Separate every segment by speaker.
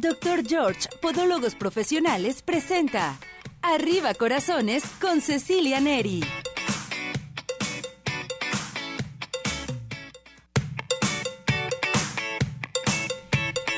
Speaker 1: Dr. George, Podólogos Profesionales, presenta Arriba Corazones con Cecilia Neri.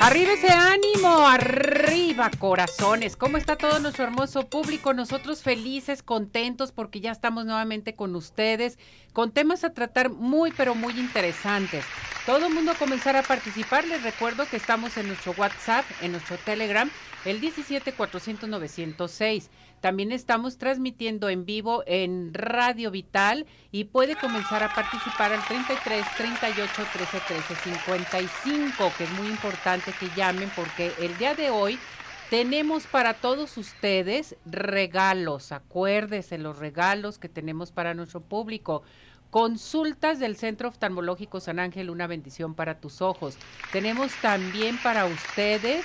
Speaker 2: Arriba ese ánimo, arriba corazones. ¿Cómo está todo nuestro hermoso público? Nosotros felices, contentos porque ya estamos nuevamente con ustedes, con temas a tratar muy pero muy interesantes. Todo el mundo comenzar a participar. Les recuerdo que estamos en nuestro WhatsApp, en nuestro Telegram, el 17 400 906. También estamos transmitiendo en vivo en Radio Vital y puede comenzar a participar al 33 38 13 13 55, que es muy importante que llamen porque el día de hoy tenemos para todos ustedes regalos. Acuérdese los regalos que tenemos para nuestro público. Consultas del Centro Oftalmológico San Ángel, una bendición para tus ojos. Tenemos también para ustedes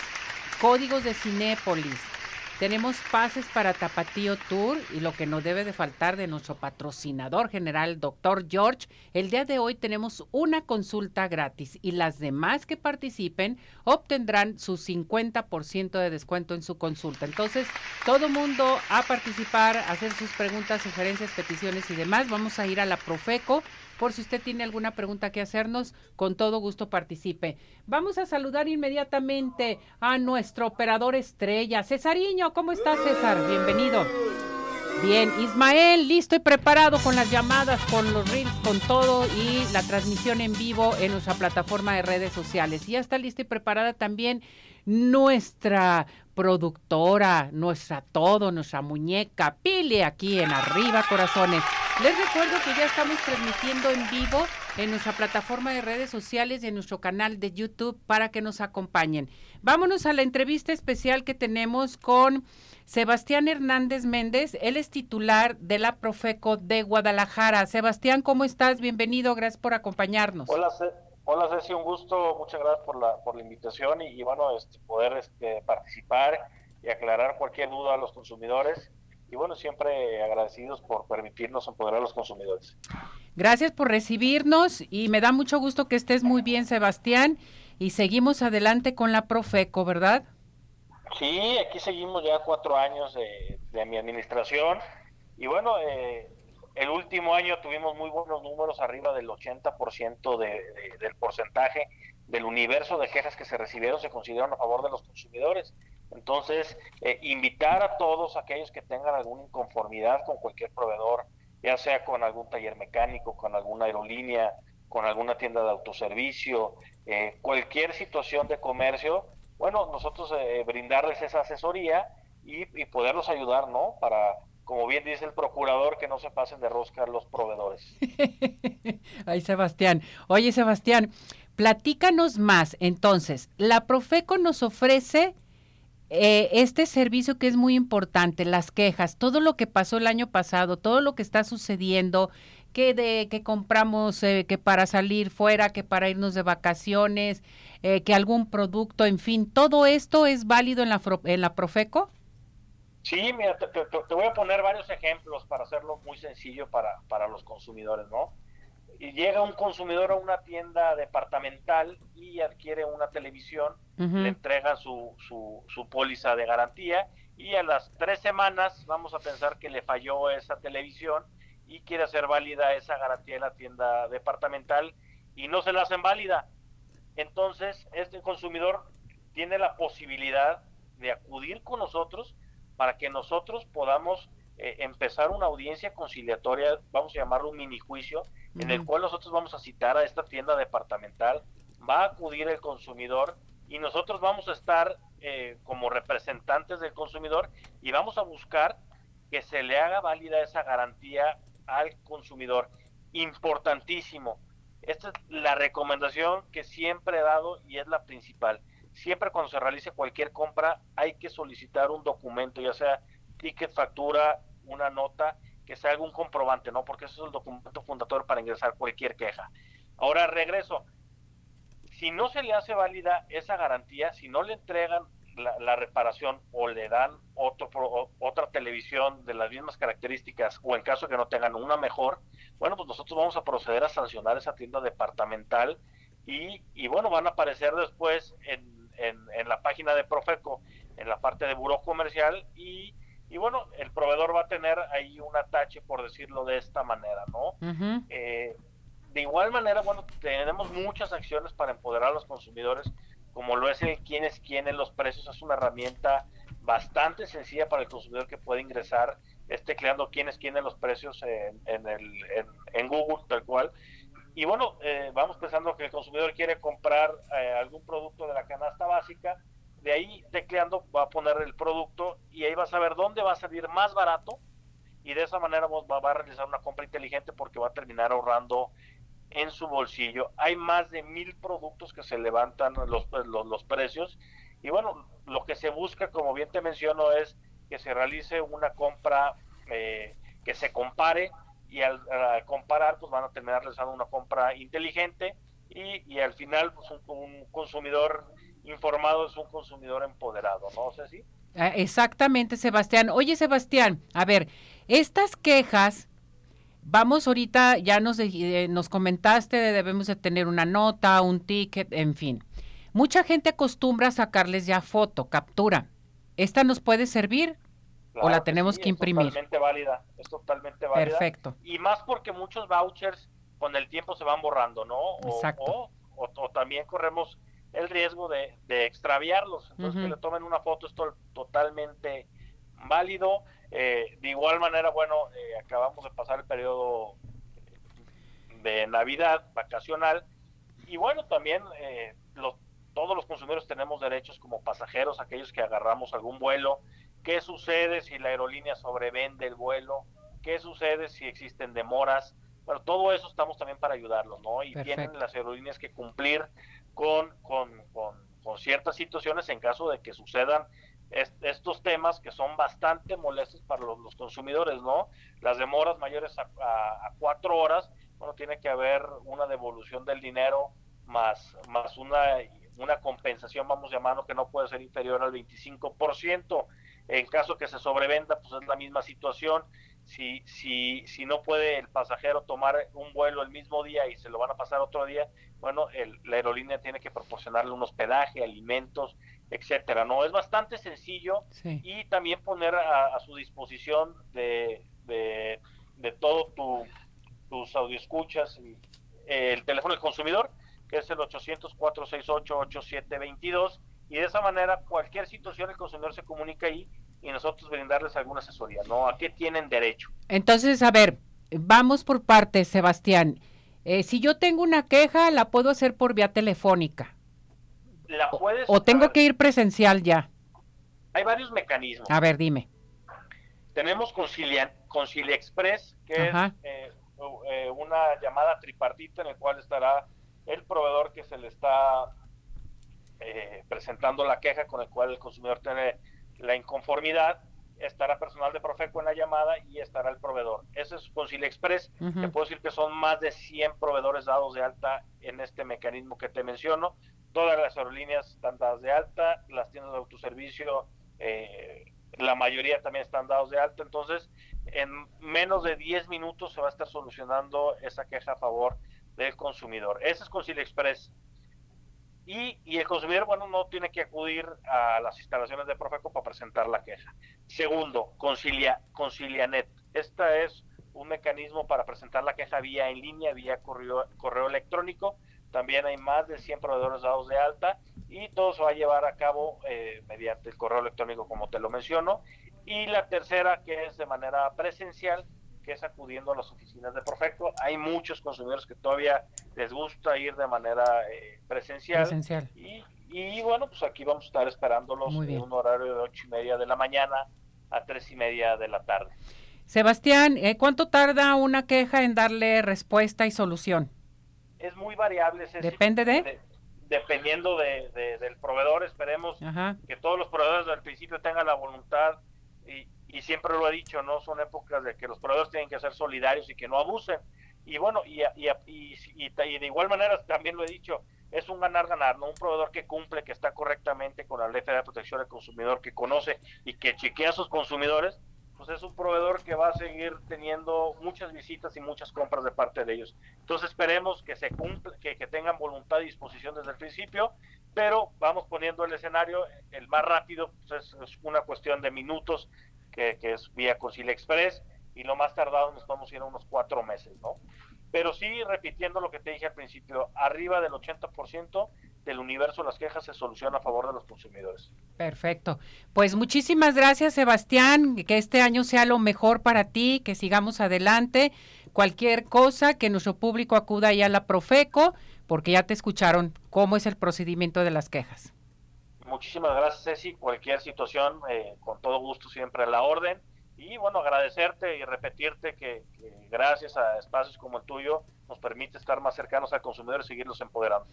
Speaker 2: códigos de Cinépolis, tenemos pases para Tapatío Tour y lo que no debe de faltar de nuestro patrocinador general, doctor George. El día de hoy tenemos una consulta gratis y las demás que participen obtendrán su 50% de descuento en su consulta. Entonces, todo mundo a participar, hacer sus preguntas, sugerencias, peticiones y demás. Vamos a ir a la Profeco por si usted tiene alguna pregunta que hacernos, con todo gusto participe. Vamos a saludar inmediatamente a nuestro operador estrella, Cesariño. ¿Cómo está César? Bienvenido. Bien, Ismael, listo y preparado con las llamadas, con los reels, con todo y la transmisión en vivo en nuestra plataforma de redes sociales. Ya está lista y preparada también nuestra productora, nuestra todo, nuestra muñeca, Pile aquí en Arriba Corazones. Les recuerdo que ya estamos transmitiendo en vivo en nuestra plataforma de redes sociales y en nuestro canal de YouTube para que nos acompañen. Vámonos a la entrevista especial que tenemos con Sebastián Hernández Méndez. Él es titular de la Profeco de Guadalajara. Sebastián, ¿cómo estás? Bienvenido, gracias por acompañarnos.
Speaker 3: Hola, Hola Ceci, un gusto, muchas gracias por la, por la invitación y, bueno, este, poder este, participar y aclarar cualquier duda a los consumidores y bueno, siempre agradecidos por permitirnos empoderar a los consumidores.
Speaker 2: Gracias por recibirnos y me da mucho gusto que estés muy bien, Sebastián, y seguimos adelante con la Profeco, ¿verdad?
Speaker 3: Sí, aquí seguimos ya cuatro años de, mi administración y bueno, eh, el último año tuvimos muy buenos números, arriba del 80% de, del porcentaje del universo de quejas que se recibieron se consideraron a favor de los consumidores. Entonces, eh, invitar a todos aquellos que tengan alguna inconformidad con cualquier proveedor, ya sea con algún taller mecánico, con alguna aerolínea, con alguna tienda de autoservicio, eh, cualquier situación de comercio, bueno, nosotros eh, brindarles esa asesoría y, poderlos ayudar, ¿no? Para, como bien dice el procurador, que no se pasen de rosca los proveedores.
Speaker 2: Ay, Sebastián. Oye, Sebastián, platícanos más. Entonces, la Profeco nos ofrece eh, este servicio que es muy importante, las quejas, todo lo que pasó el año pasado, todo lo que está sucediendo, que de que compramos eh, que para salir fuera, que para irnos de vacaciones, eh, que algún producto, en fin, todo esto es válido en la en la Profeco.
Speaker 3: Sí, mira, te, te, voy a poner varios ejemplos para hacerlo muy sencillo para, para los consumidores, ¿no? Y llega un consumidor a una tienda departamental y adquiere una televisión, le entrega su, su, su, póliza de garantía y a las tres semanas vamos a pensar que le falló esa televisión y quiere hacer válida esa garantía en la tienda departamental y no se la hacen válida. Entonces, este consumidor tiene la posibilidad de acudir con nosotros para que nosotros podamos eh, empezar una audiencia conciliatoria, vamos a llamarlo un mini juicio, en el cual nosotros vamos a citar a esta tienda departamental, va a acudir el consumidor y nosotros vamos a estar eh, como representantes del consumidor y vamos a buscar que se le haga válida esa garantía al consumidor. Importantísimo. Esta es la recomendación que siempre he dado y es la principal. Siempre cuando se realice cualquier compra hay que solicitar un documento, ya sea ticket, factura, una nota que sea algún comprobante, ¿no? Porque eso es el documento fundador para ingresar cualquier queja. Ahora regreso. Si no se le hace válida esa garantía, si no le entregan la, reparación o le dan otro, otra televisión de las mismas características o en caso que no tengan una mejor, bueno, pues nosotros vamos a proceder a sancionar esa tienda departamental y, y bueno, van a aparecer después en, en, la página de Profeco, en la parte de buró comercial y, y, bueno, el proveedor va a tener ahí un atache, por decirlo de esta manera, ¿no? Eh, de igual manera, bueno, tenemos muchas acciones para empoderar a los consumidores, como lo es el quién es quién en los precios, es una herramienta bastante sencilla para el consumidor que puede ingresar, esté creando quién es quién en los precios en, en, el, en Google, tal cual, y bueno, eh, vamos pensando que el consumidor quiere comprar eh, algún producto de la canasta básica, de ahí tecleando va a poner el producto y ahí va a saber dónde va a salir más barato y de esa manera va, va a realizar una compra inteligente porque va a terminar ahorrando en su bolsillo. Hay más de mil productos que se levantan los, los, los precios y bueno, lo que se busca, como bien te menciono, es que se realice una compra eh, que se compare y al, comparar pues van a terminar realizando una compra inteligente y, y al final pues un, consumidor informado es un consumidor empoderado, ¿no? si
Speaker 2: ah, Exactamente, Sebastián. Oye, Sebastián, a ver, estas quejas, vamos ahorita, ya nos, eh, nos comentaste, debemos de tener una nota, un ticket, en fin. Mucha gente acostumbra a sacarles ya foto, captura. ¿Esta nos puede servir? o la tenemos que, imprimir.
Speaker 3: Es totalmente válida, es totalmente válida.
Speaker 2: Perfecto.
Speaker 3: Y más porque muchos vouchers con el tiempo se van borrando, ¿no? O,
Speaker 2: Exacto.
Speaker 3: O, también corremos el riesgo de, extraviarlos. Entonces, que le tomen una foto es totalmente válido. Eh, de igual manera, bueno, eh, acabamos de pasar el periodo de Navidad vacacional. Y bueno, también eh, los, todos los consumidores tenemos derechos como pasajeros, aquellos que agarramos algún vuelo ¿Qué sucede si la aerolínea sobrevende el vuelo? ¿Qué sucede si existen demoras? Bueno, todo eso estamos también para ayudarlos, ¿no? Y tienen las aerolíneas que cumplir con, con, ciertas situaciones en caso de que sucedan estos temas que son bastante molestos para los, consumidores, ¿no? Las demoras mayores a, cuatro horas, bueno, tiene que haber una devolución del dinero más, más una, una compensación, vamos llamarlo, que no puede ser inferior al 25%. En caso que se sobrevenda, pues es la misma situación. Si, si, si no puede el pasajero tomar un vuelo el mismo día y se lo van a pasar otro día, bueno, el, la aerolínea tiene que proporcionarle un hospedaje, alimentos, etcétera. No, es bastante sencillo y también poner a, su disposición de, de, de todo tu, tus escuchas el teléfono del consumidor, que es el 800-468-8722 y de esa manera cualquier situación el consumidor se comunica ahí y nosotros brindarles alguna asesoría, ¿no? ¿A qué tienen derecho?
Speaker 2: Entonces, a ver, vamos por partes, Sebastián. Eh, si yo tengo una queja, la puedo hacer por vía telefónica.
Speaker 3: La puedes.
Speaker 2: O, tengo que ir presencial ya.
Speaker 3: Hay varios mecanismos.
Speaker 2: A ver, dime.
Speaker 3: Tenemos Concilia, Concilia Express, que es eh, eh, una llamada tripartita en el cual estará el proveedor que se le está eh, presentando la queja con el cual el consumidor tiene la inconformidad, estará personal de Profeco en la llamada y estará el proveedor. Ese es Concilia Express. Te puedo decir que son más de 100 proveedores dados de alta en este mecanismo que te menciono. Todas las aerolíneas están dadas de alta, las tiendas de autoservicio, eh, la mayoría también están dados de alta. Entonces, en menos de 10 minutos se va a estar solucionando esa queja a favor del consumidor. Ese es Concilia Express. Y, el consumidor, bueno, no tiene que acudir a las instalaciones de Profeco para presentar la queja. Segundo, Concilia, ConciliaNet. Este es un mecanismo para presentar la queja vía en línea, vía correo, correo electrónico. También hay más de 100 proveedores dados de alta y todo se va a llevar a cabo eh, mediante el correo electrónico, como te lo menciono. Y la tercera, que es de manera presencial, es acudiendo a las oficinas de Profeco. Hay muchos consumidores que todavía les gusta ir de manera eh, presencial. Y, bueno, pues aquí vamos a estar esperándolos en un horario de ocho y media de la mañana a tres y media de la tarde.
Speaker 2: Sebastián, eh, ¿cuánto tarda una queja en darle respuesta y solución?
Speaker 3: Es muy variable.
Speaker 2: ¿Depende de?
Speaker 3: dependiendo de, del proveedor, esperemos que todos los proveedores del principio tengan la voluntad y, y siempre lo he dicho, no son épocas de que los proveedores tienen que ser solidarios y que no abusen. Y bueno, y, y, y, de igual manera también lo he dicho, es un ganar-ganar, ¿no? Un proveedor que cumple, que está correctamente con la ley de protección del consumidor, que conoce y que chequea a sus consumidores, pues es un proveedor que va a seguir teniendo muchas visitas y muchas compras de parte de ellos. Entonces esperemos que se cumpla, que, que tengan voluntad y disposición desde el principio pero vamos poniendo el escenario, el más rápido pues, es, una cuestión de minutos, que, es vía Concilia Express, y lo más tardado nos vamos a unos cuatro meses, ¿no? Pero sí, repitiendo lo que te dije al principio, arriba del 80% del universo las quejas se soluciona a favor de los consumidores.
Speaker 2: Perfecto. Pues muchísimas gracias, Sebastián. Que este año sea lo mejor para ti, que sigamos adelante. Cualquier cosa, que nuestro público acuda ya a la Profeco, porque ya te escucharon cómo es el procedimiento de las quejas.
Speaker 3: Muchísimas gracias, Ceci. Cualquier situación, eh, con todo gusto, siempre a la orden. Y bueno, agradecerte y repetirte que, gracias a espacios como el tuyo nos permite estar más cercanos al consumidor y seguirlos empoderando.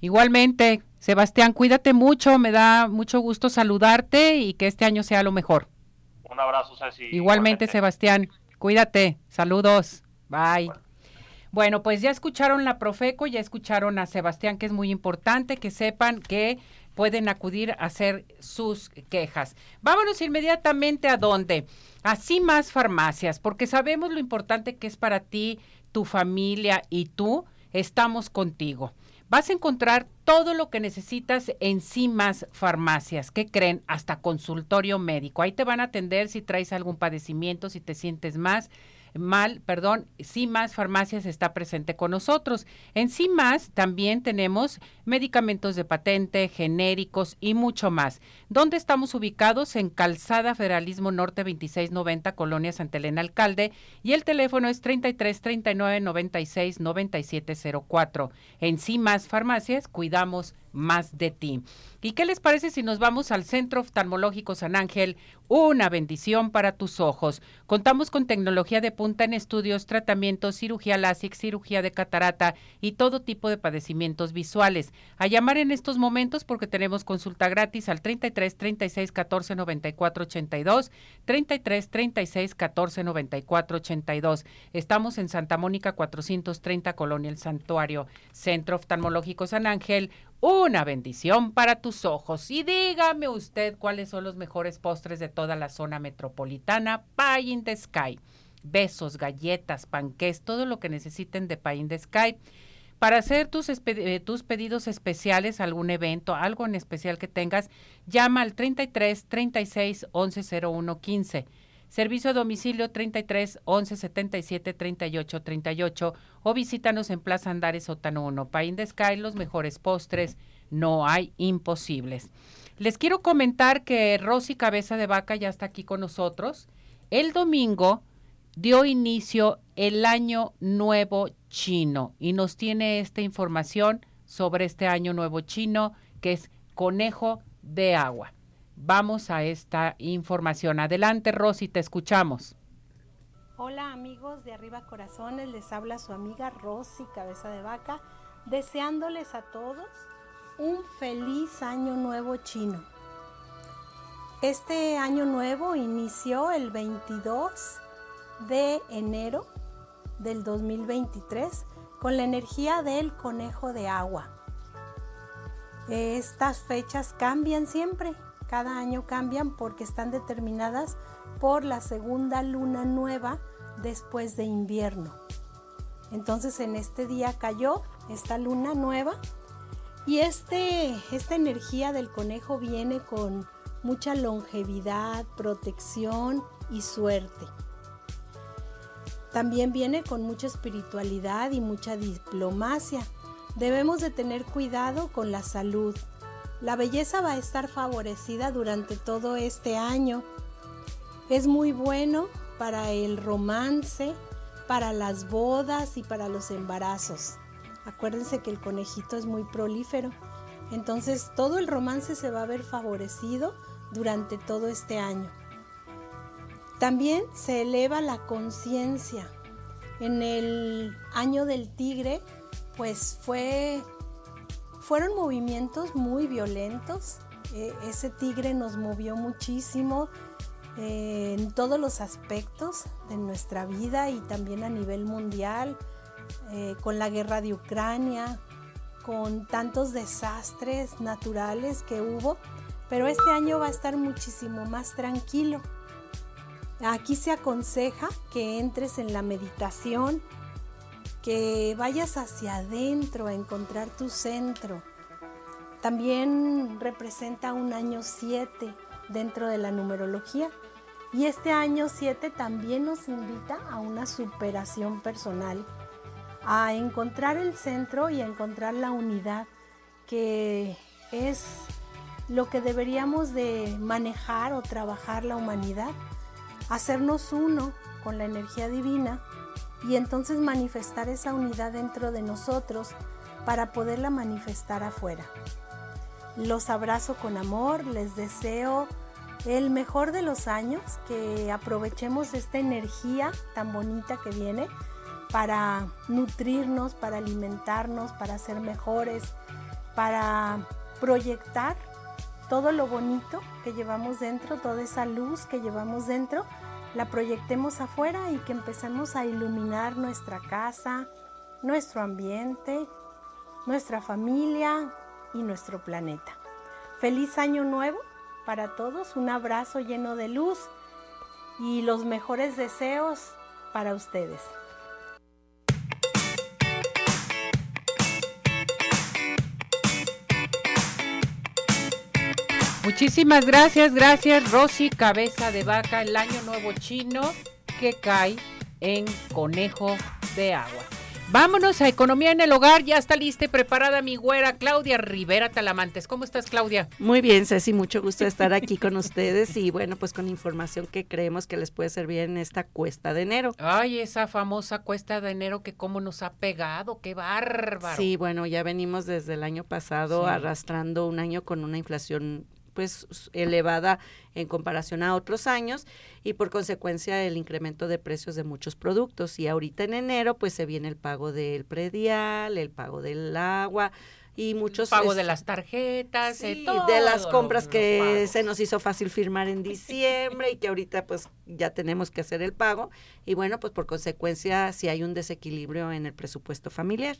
Speaker 2: Igualmente, Sebastián, cuídate mucho, me da mucho gusto saludarte y que este año sea lo mejor.
Speaker 3: Un abrazo, Ceci.
Speaker 2: Igualmente, Sebastián, cuídate, saludos, bye. Bueno. pues ya escucharon la Profeco, ya escucharon a Sebastián, que es muy importante que sepan que pueden acudir a hacer sus quejas. Vámonos inmediatamente a dónde. Así más farmacias, porque sabemos lo importante que es para ti, tu familia y tú. Estamos contigo. Vas a encontrar todo lo que necesitas en más farmacias. ¿Qué creen? Hasta consultorio médico. Ahí te van a atender si traes algún padecimiento, si te sientes más mal, perdón, CIMAS Farmacias está presente con nosotros. En CIMAS también tenemos medicamentos de patente, genéricos y mucho más. ¿Dónde estamos ubicados? En Calzada Federalismo Norte 2690, Colonia Santa Elena Alcalde, y el teléfono es 33 39 96 9704. En CIMAS Farmacias cuidamos más de ti. ¿Y qué les parece si nos vamos al Centro Oftalmológico San Ángel? Una bendición para tus ojos. Contamos con tecnología de punta en estudios, tratamientos, cirugía láser, cirugía de catarata y todo tipo de padecimientos visuales. A llamar en estos momentos porque tenemos consulta gratis al 33 36 14 94 82, 33 36 14 94 82. Estamos en Santa Mónica 430 Colonia El Santuario, Centro Oftalmológico San Ángel una bendición para tus ojos. Y dígame usted cuáles son los mejores postres de toda la zona metropolitana. Pie in the Sky. Besos, galletas, panqués, todo lo que necesiten de Pie in the Sky. Para hacer tus, eh, tus pedidos especiales, algún evento, algo en especial que tengas, llama al 33 36 11 01 15 Servicio a domicilio 33 11 77 38 38 o visítanos en Plaza Andares Sótano 1. Pain de Sky, los mejores postres, no hay imposibles. Les quiero comentar que Rosy Cabeza de Vaca ya está aquí con nosotros. El domingo dio inicio el año nuevo chino y nos tiene esta información sobre este año nuevo chino que es conejo de agua. Vamos a esta información. Adelante, Rosy, te escuchamos.
Speaker 4: Hola amigos de Arriba Corazones, les habla su amiga Rosy Cabeza de Vaca, deseándoles a todos un feliz año nuevo chino. Este año nuevo inició el 22 de enero del 2023 con la energía del conejo de agua. Estas fechas cambian siempre, cada año cambian porque están determinadas por la segunda luna nueva después de invierno. Entonces en este día cayó esta luna nueva y este, esta energía del conejo viene con mucha longevidad, protección y suerte. También viene con mucha espiritualidad y mucha diplomacia. Debemos de tener cuidado con la salud, la belleza va a estar favorecida durante todo este año. Es muy bueno para el romance, para las bodas y para los embarazos. Acuérdense que el conejito es muy prolífero. Entonces todo el romance se va a ver favorecido durante todo este año. También se eleva la conciencia. En el año del tigre, pues fue fueron movimientos muy violentos. E, ese tigre nos movió muchísimo eh, en todos los aspectos de nuestra vida y también a nivel mundial, eh, con la guerra de Ucrania, con tantos desastres naturales que hubo, pero este año va a estar muchísimo más tranquilo. Aquí se aconseja que entres en la meditación, que vayas hacia adentro a encontrar tu centro, También representa un año 7 dentro de la numerología. Y este año 7 también nos invita a una superación personal, a encontrar el centro y a encontrar la unidad, que es lo que deberíamos de manejar o trabajar la humanidad, hacernos uno con la energía divina y entonces manifestar esa unidad dentro de nosotros para poderla manifestar afuera. Los abrazo con amor, les deseo el mejor de los años, que aprovechemos esta energía tan bonita que viene para nutrirnos, para alimentarnos, para ser mejores, para proyectar todo lo bonito que llevamos dentro, toda esa luz que llevamos dentro, la proyectemos afuera y que empecemos a iluminar nuestra casa, nuestro ambiente, nuestra familia y nuestro planeta. Feliz año nuevo para todos, un abrazo lleno de luz y los mejores deseos para ustedes.
Speaker 2: Muchísimas gracias, gracias Rosy, cabeza de vaca, el año nuevo chino que cae en conejo de agua. Vámonos a Economía en el Hogar. Ya está lista y preparada mi güera Claudia Rivera Talamantes. ¿Cómo estás, Claudia?
Speaker 5: Muy bien, Ceci. Mucho gusto estar aquí con ustedes y bueno, pues con información que creemos que les puede servir en esta cuesta de enero.
Speaker 2: Ay, esa famosa cuesta de enero que cómo nos ha pegado. ¡Qué bárbaro!
Speaker 5: Sí, bueno, ya venimos desde el año pasado arrastrando un año con una inflación pues elevada en comparación a otros años y por consecuencia el incremento de precios de muchos productos. Y ahorita en enero pues se viene el pago del predial, el pago del agua, y muchos
Speaker 2: pago de las tarjetas
Speaker 5: sí, de las compras que se nos hizo fácil firmar en diciembre y que ahorita pues ya tenemos que hacer el pago y bueno pues por consecuencia si hay un desequilibrio en el presupuesto familiar.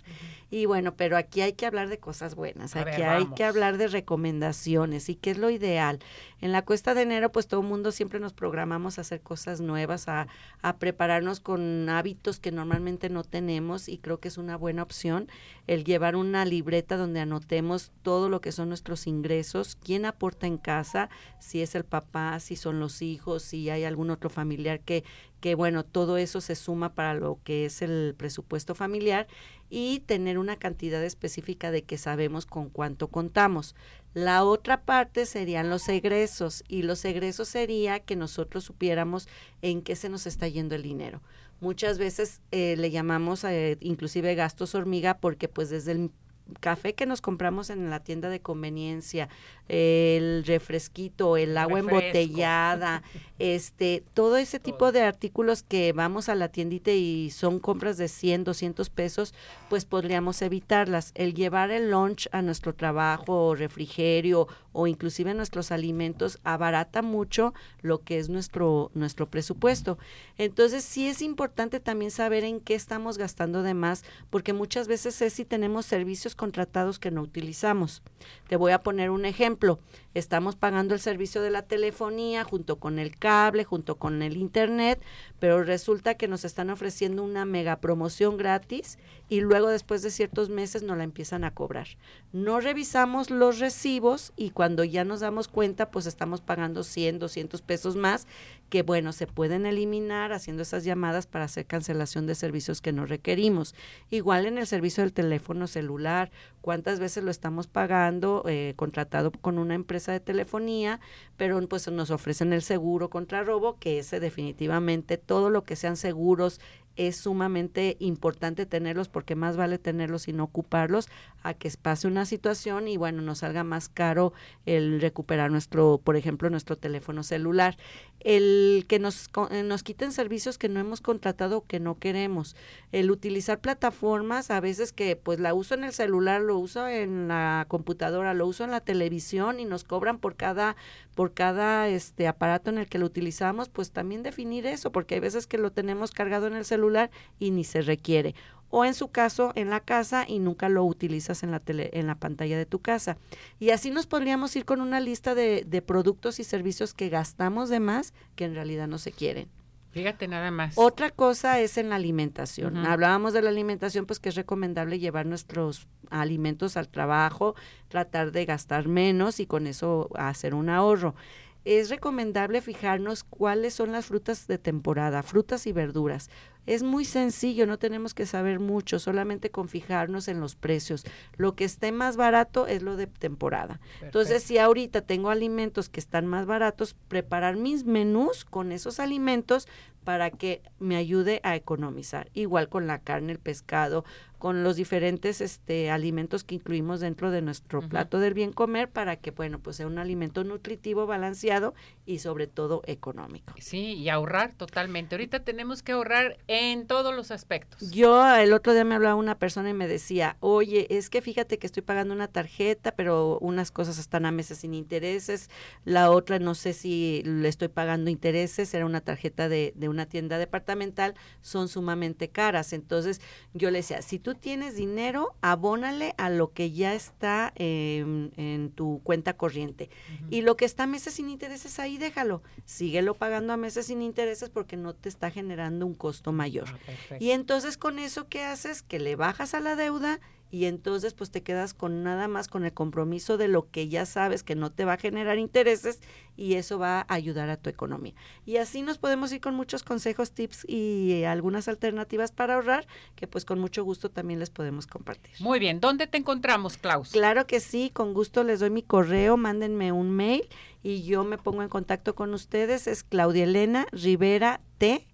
Speaker 5: Y bueno pero aquí hay que hablar de cosas buenas aquí hay que hablar de recomendaciones y qué es lo ideal. En la cuesta de enero pues todo el mundo siempre nos programamos a hacer cosas nuevas a, a prepararnos con hábitos que normalmente no tenemos y creo que es una buena opción el llevar una libreta donde anotemos todo lo que son nuestros ingresos, quién aporta en casa, si es el papá, si son los hijos, si hay algún otro familiar que, que bueno, todo eso se suma para lo que es el presupuesto familiar y tener una cantidad específica de que sabemos con cuánto contamos. La otra parte serían los egresos y los egresos sería que nosotros supiéramos en qué se nos está yendo el dinero. Muchas veces eh, le llamamos eh, inclusive gastos hormiga porque pues desde el café que nos compramos en la tienda de conveniencia, el refresquito, el agua embotellada, este, todo ese tipo de artículos que vamos a la tiendita y son compras de 100, 200 pesos, pues podríamos evitarlas. El llevar el lunch a nuestro trabajo, refrigerio o inclusive nuestros alimentos abarata mucho lo que es nuestro nuestro presupuesto. Entonces, sí es importante también saber en qué estamos gastando de más, porque muchas veces es si tenemos servicios contratados que no utilizamos. Te voy a poner un ejemplo. Estamos pagando el servicio de la telefonía junto con el cable, junto con el internet, pero resulta que nos están ofreciendo una mega promoción gratis y luego después de ciertos meses nos la empiezan a cobrar. No revisamos los recibos y cuando ya nos damos cuenta, pues estamos pagando 100, 200 pesos más, que bueno, se pueden eliminar haciendo esas llamadas para hacer cancelación de servicios que no requerimos. Igual en el servicio del teléfono celular, cuántas veces lo estamos pagando, eh, contratado con una empresa de telefonía, pero pues nos ofrecen el seguro contra robo, que ese definitivamente todo lo que sean seguros es sumamente importante tenerlos porque más vale tenerlos y no ocuparlos a que pase una situación y bueno, nos salga más caro el recuperar nuestro, por ejemplo, nuestro teléfono celular. El que nos, eh, nos quiten servicios que no hemos contratado o que no queremos. El utilizar plataformas, a veces que pues la uso en el celular, lo uso en la computadora, lo uso en la televisión y nos cobran por cada, por cada este aparato en el que lo utilizamos, pues también definir eso, porque hay veces que lo tenemos cargado en el celular y ni se requiere o en su caso en la casa y nunca lo utilizas en la, tele, en la pantalla de tu casa. Y así nos podríamos ir con una lista de, de productos y servicios que gastamos de más que en realidad no se quieren.
Speaker 2: Fíjate nada más.
Speaker 5: Otra cosa es en la alimentación. Hablábamos de la alimentación, pues que es recomendable llevar nuestros alimentos al trabajo, tratar de gastar menos y con eso hacer un ahorro es recomendable fijarnos cuáles son las frutas de temporada, frutas y verduras. Es muy sencillo, no tenemos que saber mucho, solamente con fijarnos en los precios. Lo que esté más barato es lo de temporada. Entonces, si ahorita tengo alimentos que están más baratos, preparar mis menús con esos alimentos para que me ayude a economizar. Igual con la carne, el pescado, con los diferentes este, alimentos que incluimos dentro de nuestro plato del bien comer para que, bueno, pues sea un alimento nutritivo, balanceado y sobre todo económico.
Speaker 2: Sí, y ahorrar totalmente. Ahorita tenemos que ahorrar en todos los aspectos.
Speaker 5: Yo el otro día me hablaba una persona y me decía, oye, es que fíjate que estoy pagando una tarjeta, pero unas cosas están a meses sin intereses, la otra no sé si le estoy pagando intereses, era una tarjeta de, de una tienda departamental, son sumamente caras. Entonces yo le decía, si tú tienes dinero, abónale a lo que ya está en, tu cuenta corriente. Y lo que está a meses sin intereses, ahí déjalo. Síguelo pagando a meses sin intereses porque no te está generando un costo mayor. Ah, y entonces con eso, ¿qué haces? Que le bajas a la deuda y entonces pues te quedas con nada más con el compromiso de lo que ya sabes que no te va a generar intereses y eso va a ayudar a tu economía. Y así nos podemos ir con muchos consejos, tips y algunas alternativas para ahorrar que pues con mucho gusto también les podemos compartir.
Speaker 2: Muy bien, ¿dónde te encontramos, Klaus?
Speaker 5: Claro que sí, con gusto les doy mi correo, mándenme un mail y yo me pongo en contacto con ustedes, es Claudia Elena Rivera T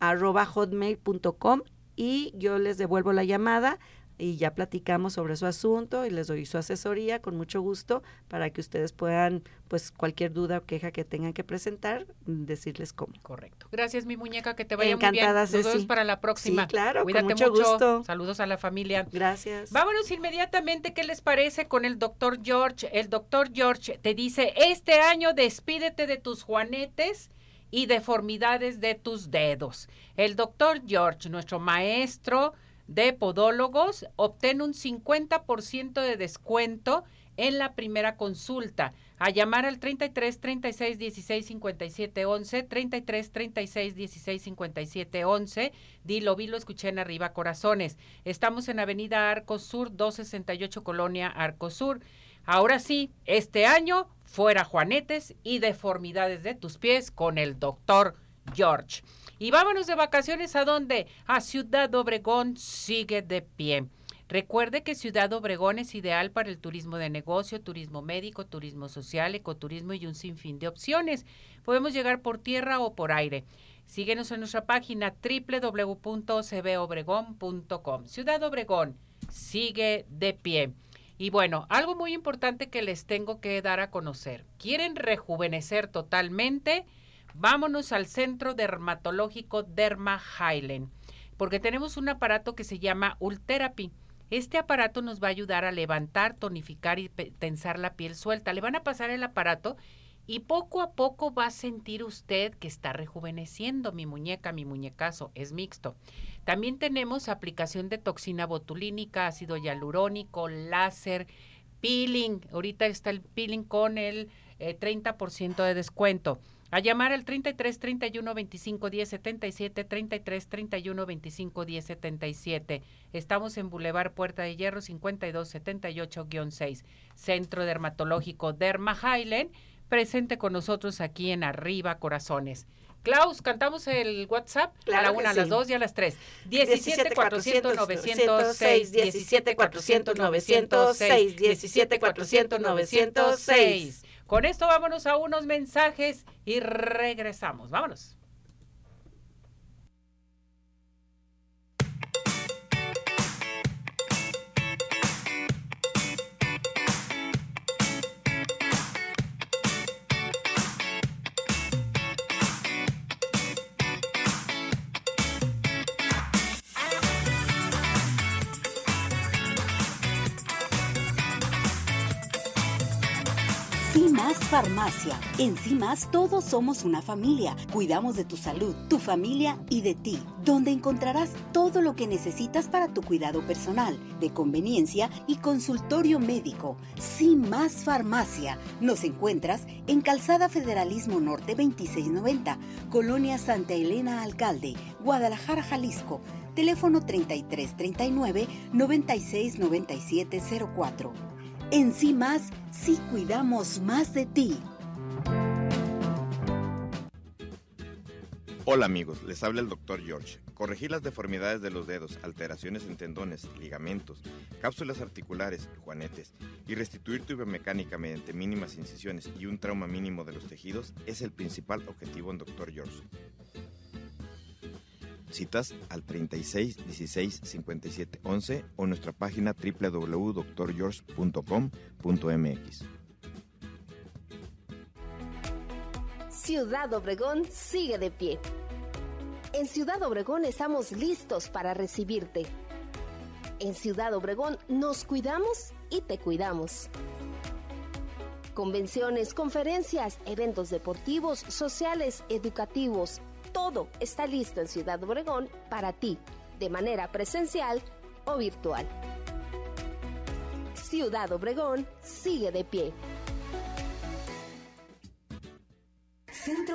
Speaker 5: arroba hotmail.com y yo les devuelvo la llamada y ya platicamos sobre su asunto y les doy su asesoría con mucho gusto para que ustedes puedan, pues cualquier duda o queja que tengan que presentar, decirles cómo.
Speaker 2: Correcto. Gracias, mi muñeca, que te vaya muy bien. Nos vemos para la próxima.
Speaker 5: Sí, claro, con mucho, gusto.
Speaker 2: Saludos a la familia.
Speaker 5: Gracias.
Speaker 2: Vámonos inmediatamente, ¿qué les parece con el doctor George? El doctor George te dice, este año despídete de tus juanetes y deformidades de tus dedos. El doctor George, nuestro maestro, de podólogos, obtén un 50% de descuento en la primera consulta. A llamar al 33 36 16 57 11, 33 36 16 57 11. Dilo, vi, lo escuché en arriba, corazones. Estamos en Avenida Arco Sur, 268 Colonia Arco Sur. Ahora sí, este año, fuera Juanetes y deformidades de tus pies con el doctor George. Y vámonos de vacaciones a dónde? A Ciudad Obregón sigue de pie. Recuerde que Ciudad Obregón es ideal para el turismo de negocio, turismo médico, turismo social, ecoturismo y un sinfín de opciones. Podemos llegar por tierra o por aire. Síguenos en nuestra página www.cbobregón.com. Ciudad Obregón sigue de pie. Y bueno, algo muy importante que les tengo que dar a conocer. ¿Quieren rejuvenecer totalmente? Vámonos al centro dermatológico Derma Highland, porque tenemos un aparato que se llama Ultherapy. Este aparato nos va a ayudar a levantar, tonificar y tensar la piel suelta. Le van a pasar el aparato y poco a poco va a sentir usted que está rejuveneciendo mi muñeca, mi muñecazo, es mixto. También tenemos aplicación de toxina botulínica, ácido hialurónico, láser, peeling. Ahorita está el peeling con el 30% eh, de descuento. A llamar al 33 31 25 10 77, 33 31 25 10 77. Estamos en Boulevard Puerta de Hierro 52 78-6. Centro Dermatológico Derma Highland, presente con nosotros aquí en Arriba Corazones. Klaus, cantamos el WhatsApp a la una, a las dos y a las tres. 17 400 906, 17 400 906, 17 400 906. Con esto vámonos a unos mensajes y regresamos. Vámonos.
Speaker 6: Farmacia. En CIMAS todos somos una familia. Cuidamos de tu salud, tu familia y de ti, donde encontrarás todo lo que necesitas para tu cuidado personal, de conveniencia y consultorio médico. CIMAS Farmacia. Nos encuentras en Calzada Federalismo Norte 2690, Colonia Santa Elena Alcalde, Guadalajara, Jalisco. Teléfono 3339 969704. En sí más, sí cuidamos más de ti.
Speaker 7: Hola amigos, les habla el Dr. George. Corregir las deformidades de los dedos, alteraciones en tendones, ligamentos, cápsulas articulares, juanetes y restituir tu biomecánica mediante mínimas incisiones y un trauma mínimo de los tejidos es el principal objetivo en Dr. George. Citas al 36 16 57 11 o nuestra página www.drgeorge.com.mx.
Speaker 8: Ciudad Obregón sigue de pie. En Ciudad Obregón estamos listos para recibirte. En Ciudad Obregón nos cuidamos y te cuidamos. Convenciones, conferencias, eventos deportivos, sociales, educativos, todo está listo en Ciudad Obregón para ti, de manera presencial o virtual. Ciudad Obregón sigue de pie.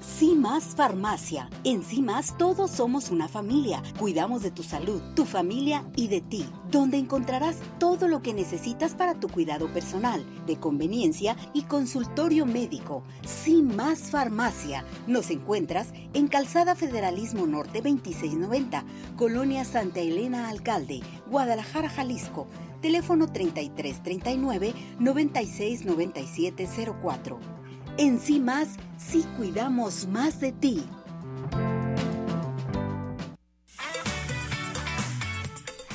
Speaker 6: CIMAS Farmacia. En CIMAS todos somos una familia. Cuidamos de tu salud, tu familia y de ti, donde encontrarás todo lo que necesitas para tu cuidado personal, de conveniencia y consultorio médico. CIMAS Farmacia. Nos encuentras en Calzada Federalismo Norte 2690, Colonia Santa Elena Alcalde, Guadalajara, Jalisco. Teléfono 3339 969704. En sí más, sí cuidamos más de ti.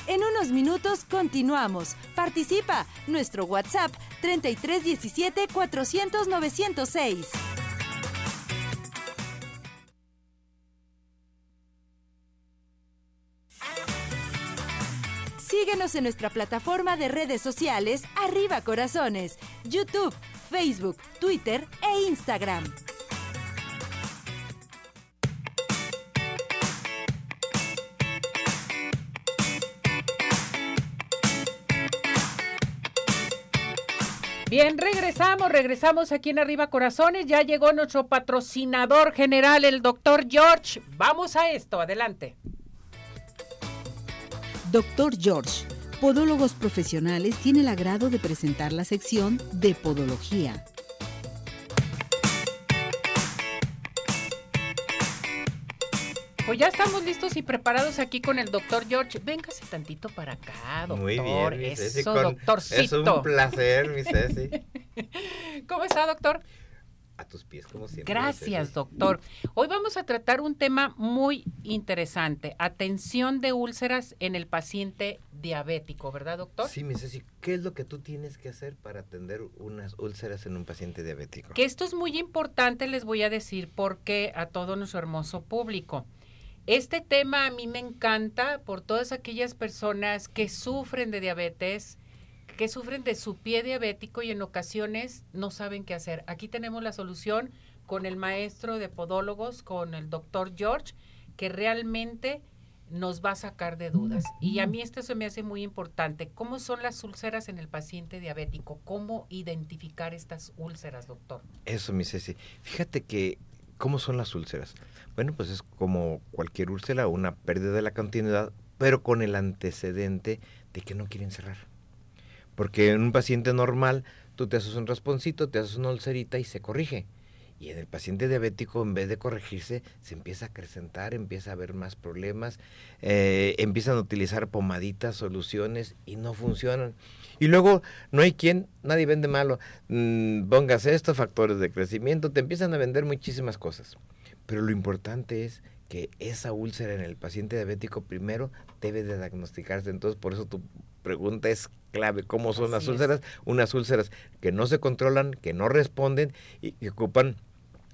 Speaker 1: En unos minutos continuamos. Participa. Nuestro WhatsApp 3317 400 906. Síguenos en nuestra plataforma de redes sociales Arriba Corazones, YouTube, Facebook, Twitter e Instagram.
Speaker 2: Bien, regresamos, regresamos aquí en Arriba Corazones. Ya llegó nuestro patrocinador general, el doctor George. Vamos a esto, adelante.
Speaker 1: Doctor George Podólogos Profesionales tiene el agrado de presentar la sección de Podología.
Speaker 2: Pues ya estamos listos y preparados aquí con el doctor George. Véngase tantito para acá, doctor. Muy bien, Eso, doctorcito.
Speaker 9: Es un placer, mi Ceci.
Speaker 2: ¿Cómo está, doctor?
Speaker 9: A tus pies, como siempre.
Speaker 2: Gracias, doctor. Hoy vamos a tratar un tema muy interesante, atención de úlceras en el paciente diabético, ¿verdad, doctor?
Speaker 9: Sí, mi Ceci, ¿qué es lo que tú tienes que hacer para atender unas úlceras en un paciente diabético?
Speaker 2: Que esto es muy importante, les voy a decir, porque a todo nuestro hermoso público. Este tema a mí me encanta por todas aquellas personas que sufren de diabetes, que sufren de su pie diabético y en ocasiones no saben qué hacer. Aquí tenemos la solución con el maestro de podólogos, con el doctor George, que realmente nos va a sacar de dudas. Y a mí esto se me hace muy importante. ¿Cómo son las úlceras en el paciente diabético? ¿Cómo identificar estas úlceras, doctor?
Speaker 9: Eso, mi Ceci. Fíjate que, ¿cómo son las úlceras? Bueno, pues es como cualquier úlcera, una pérdida de la continuidad pero con el antecedente de que no quieren cerrar. Porque en un paciente normal, tú te haces un rasponcito, te haces una ulcerita y se corrige. Y en el paciente diabético, en vez de corregirse, se empieza a acrecentar, empieza a haber más problemas, eh, empiezan a utilizar pomaditas, soluciones y no funcionan. Y luego no hay quien, nadie vende malo, mm, pongas esto, factores de crecimiento, te empiezan a vender muchísimas cosas. Pero lo importante es que esa úlcera en el paciente diabético primero debe de diagnosticarse. Entonces, por eso tu pregunta es clave. ¿Cómo son las úlceras? Unas úlceras que no se controlan, que no responden y que ocupan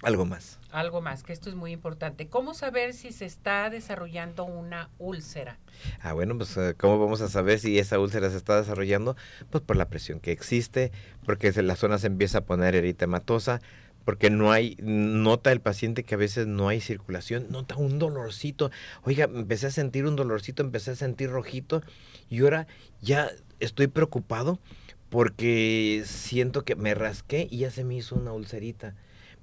Speaker 9: algo más.
Speaker 2: Algo más, que esto es muy importante. ¿Cómo saber si se está desarrollando una úlcera?
Speaker 9: Ah, bueno, pues eh, ¿cómo vamos a saber si esa úlcera se está desarrollando? Pues por la presión que existe, porque la zona se empieza a poner eritematosa, porque no hay, nota el paciente que a veces no hay circulación, nota un dolorcito. Oiga, empecé a sentir un dolorcito, empecé a sentir rojito y ahora ya estoy preocupado porque siento que me rasqué y ya se me hizo una ulcerita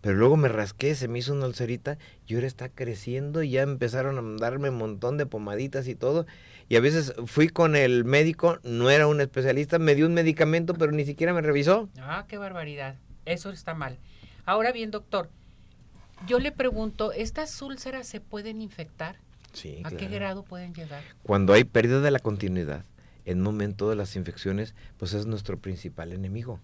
Speaker 9: pero luego me rasqué, se me hizo una ulcerita y ahora está creciendo y ya empezaron a darme un montón de pomaditas y todo. Y a veces fui con el médico, no era un especialista, me dio un medicamento, pero ni siquiera me revisó.
Speaker 2: Ah, qué barbaridad. Eso está mal. Ahora bien, doctor, yo le pregunto, ¿estas úlceras se pueden infectar?
Speaker 9: Sí.
Speaker 2: ¿A qué grado pueden llegar?
Speaker 9: Cuando hay pérdida de la continuidad, en momento de las infecciones, pues es nuestro principal enemigo.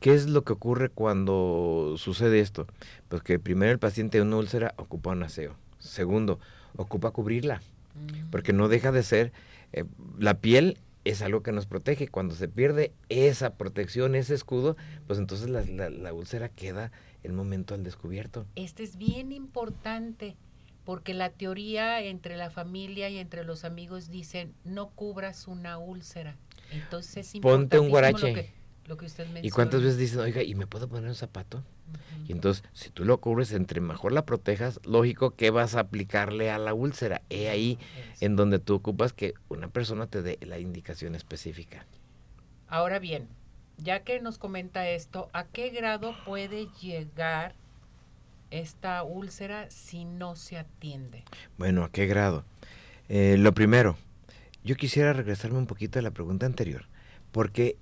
Speaker 9: ¿Qué es lo que ocurre cuando sucede esto? Pues que primero el paciente de una úlcera ocupa un aseo. Segundo, ocupa cubrirla, mm. porque no deja de ser, eh, la piel es algo que nos protege. Cuando se pierde esa protección, ese escudo, pues entonces la, la, úlcera queda el momento al descubierto.
Speaker 2: Este es bien importante, porque la teoría entre la familia y entre los amigos dicen, no cubras una úlcera. Entonces
Speaker 9: Ponte un guarache.
Speaker 2: ¿Y
Speaker 9: cuántas veces dicen, oiga, ¿y me puedo poner un zapato? Y entonces, si tú lo cubres, entre mejor la protejas, lógico que vas a aplicarle a la úlcera. He ahí en donde tú ocupas que una persona te dé la indicación específica.
Speaker 2: Ahora bien, ya que nos comenta esto, ¿a qué grado puede llegar esta úlcera si no se atiende?
Speaker 9: Bueno, ¿a qué grado? Eh, lo primero, yo quisiera regresarme un poquito a la pregunta anterior, porque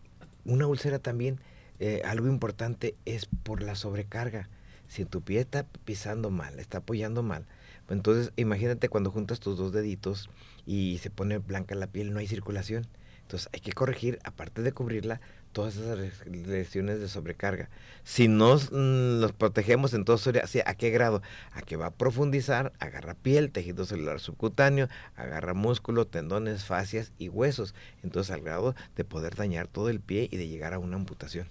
Speaker 9: una úlcera también, eh, algo importante es por la sobrecarga. Si tu pie está pisando mal, está apoyando mal, pues entonces imagínate cuando juntas tus dos deditos y se pone blanca la piel, no hay circulación. Entonces hay que corregir, aparte de cubrirla, todas esas lesiones de sobrecarga. Si nos los mm, protegemos, entonces, ¿a qué grado? A que va a profundizar, agarra piel, tejido celular subcutáneo, agarra músculo, tendones, fascias y huesos. Entonces, al grado de poder dañar todo el pie y de llegar a una amputación.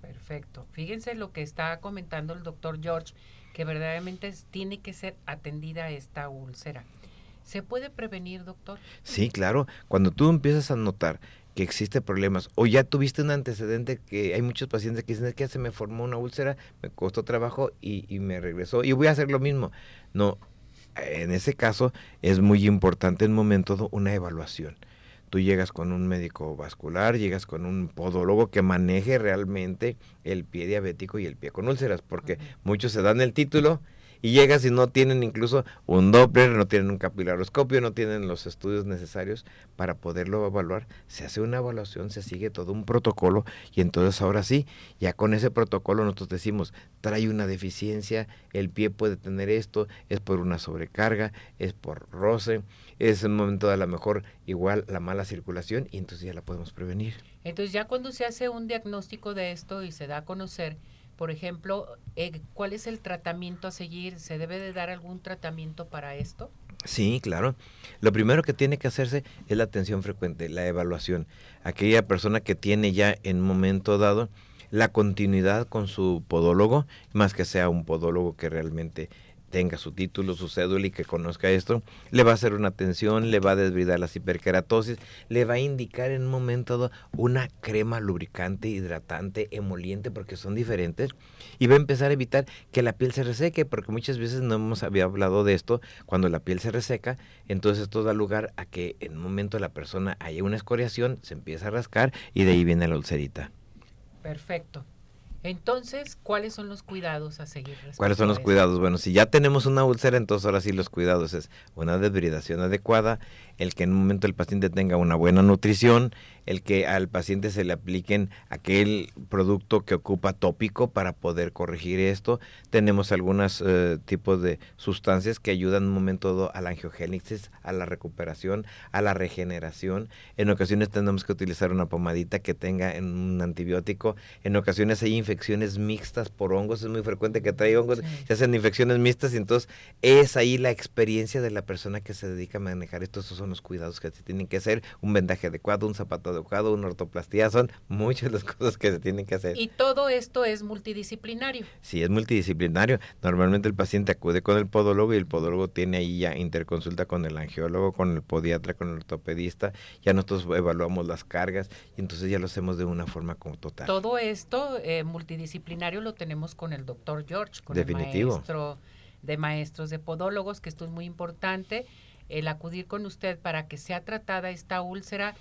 Speaker 2: Perfecto. Fíjense lo que está comentando el doctor George, que verdaderamente tiene que ser atendida esta úlcera. ¿Se puede prevenir, doctor?
Speaker 9: Sí, claro. Cuando tú empiezas a notar que existe problemas o ya tuviste un antecedente que hay muchos pacientes que dicen que se me formó una úlcera, me costó trabajo y, y me regresó y voy a hacer lo mismo. No, en ese caso es muy importante en un momento una evaluación. Tú llegas con un médico vascular, llegas con un podólogo que maneje realmente el pie diabético y el pie con úlceras, porque muchos se dan el título y llegas y no tienen incluso un Doppler, no tienen un capilaroscopio, no tienen los estudios necesarios para poderlo evaluar. Se hace una evaluación, se sigue todo un protocolo y entonces ahora sí, ya con ese protocolo nosotros decimos, trae una deficiencia, el pie puede tener esto, es por una sobrecarga, es por roce, es un momento de a lo mejor igual la mala circulación y entonces ya la podemos prevenir.
Speaker 2: Entonces ya cuando se hace un diagnóstico de esto y se da a conocer, por ejemplo, eh, ¿cuál es el tratamiento a seguir? ¿Se debe de dar algún tratamiento para esto?
Speaker 9: Sí, claro. Lo primero que tiene que hacerse es la atención frecuente, la evaluación. Aquella persona que tiene ya en un momento dado la continuidad con su podólogo, más que sea un podólogo que realmente tenga su título, su cédula y que conozca esto, le va a hacer una atención, le va a desbridar las hiperkeratosis, le va a indicar en un momento dado una crema lubricante, hidratante, emoliente, porque son diferentes, y va a empezar a evitar que la piel se reseque, porque muchas veces no hemos hablado de esto, cuando la piel se reseca, entonces esto da lugar a que en un momento la persona haya una escoriación, se empieza a rascar y de ahí viene la ulcerita.
Speaker 2: Perfecto. Entonces, ¿cuáles son los cuidados a seguir?
Speaker 9: ¿Cuáles son los cuidados? Bueno, si ya tenemos una úlcera, entonces ahora sí los cuidados es una desbridación adecuada, el que en un momento el paciente tenga una buena nutrición, el que al paciente se le apliquen aquel producto que ocupa tópico para poder corregir esto. Tenemos algunos eh, tipos de sustancias que ayudan en un momento dado a la angiogénesis, a la recuperación, a la regeneración. En ocasiones tenemos que utilizar una pomadita que tenga un antibiótico. En ocasiones hay infecciones mixtas por hongos. Es muy frecuente que trae hongos. Se hacen infecciones mixtas y entonces es ahí la experiencia de la persona que se dedica a manejar esto. Estos son los cuidados que se tienen que hacer. Un vendaje adecuado, un zapato adecuado, una ortoplastía. Son muchas las cosas que se tienen que hacer.
Speaker 2: Y todo esto es multidisciplinario.
Speaker 9: Sí, es multidisciplinario. Normalmente el paciente acude con el podólogo y el podólogo tiene ahí ya interconsulta con el angiólogo, con el podiatra, con el ortopedista. Ya nosotros evaluamos las cargas y entonces ya lo hacemos de una forma como total.
Speaker 2: Todo esto eh, multidisciplinario lo tenemos con el doctor George, con
Speaker 9: Definitivo.
Speaker 2: el maestro de maestros de podólogos, que esto es muy importante, el acudir con usted para que sea tratada esta úlcera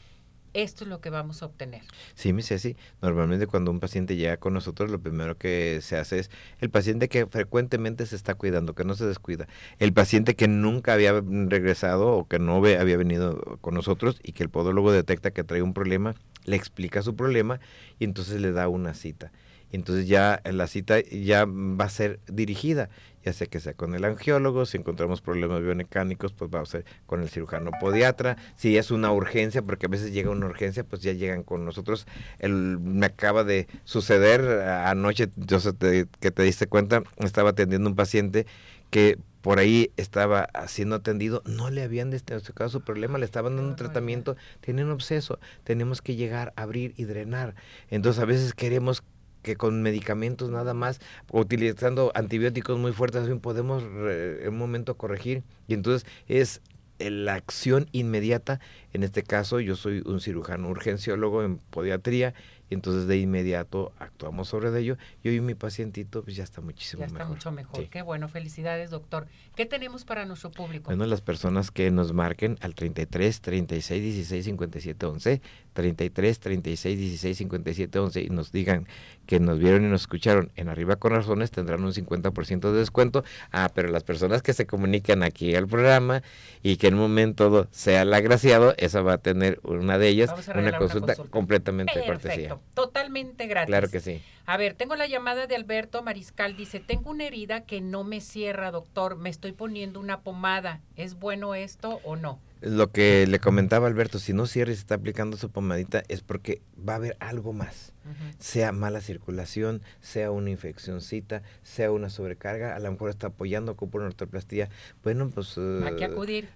Speaker 2: esto es lo que vamos a obtener.
Speaker 9: Sí, mi Ceci, normalmente cuando un paciente llega con nosotros, lo primero que se hace es el paciente que frecuentemente se está cuidando, que no se descuida, el paciente que nunca había regresado o que no había venido con nosotros y que el podólogo detecta que trae un problema, le explica su problema y entonces le da una cita entonces ya la cita ya va a ser dirigida, ya sea que sea con el angiólogo, si encontramos problemas biomecánicos, pues va a ser con el cirujano podiatra, si es una urgencia, porque a veces llega una urgencia, pues ya llegan con nosotros. El, me acaba de suceder anoche, yo que te diste cuenta, estaba atendiendo un paciente que por ahí estaba siendo atendido, no le habían diagnosticado su problema, le estaban dando un tratamiento, tiene un obseso, tenemos que llegar, abrir y drenar. Entonces a veces queremos que con medicamentos nada más, utilizando antibióticos muy fuertes, podemos en un momento corregir. Y entonces es la acción inmediata. En este caso, yo soy un cirujano urgenciólogo en podiatría y entonces de inmediato actuamos sobre ello y hoy mi pacientito pues ya está muchísimo
Speaker 2: mejor. Ya está mucho mejor. Qué bueno, felicidades doctor. ¿Qué tenemos para nuestro público?
Speaker 9: Bueno, las personas que nos marquen al 33 36 16 57 11, 33 36 16 57 11 y nos digan que nos vieron y nos escucharon en Arriba con Razones tendrán un 50% de descuento. Ah, pero las personas que se comunican aquí al programa y que en un momento sea el agraciado, esa va a tener una de ellas, una consulta, completamente cortesía.
Speaker 2: Totalmente gratis.
Speaker 9: Claro que sí.
Speaker 2: A ver, tengo la llamada de Alberto Mariscal. Dice, tengo una herida que no me cierra, doctor. Me estoy poniendo una pomada. ¿Es bueno esto o no?
Speaker 9: Lo que le comentaba Alberto, si no cierra y se está aplicando su pomadita es porque va a haber algo más sea mala circulación, sea una infeccióncita, sea una sobrecarga, a lo mejor está apoyando ocupa una ortoplastía. Bueno, pues...
Speaker 2: Que eh, acudir.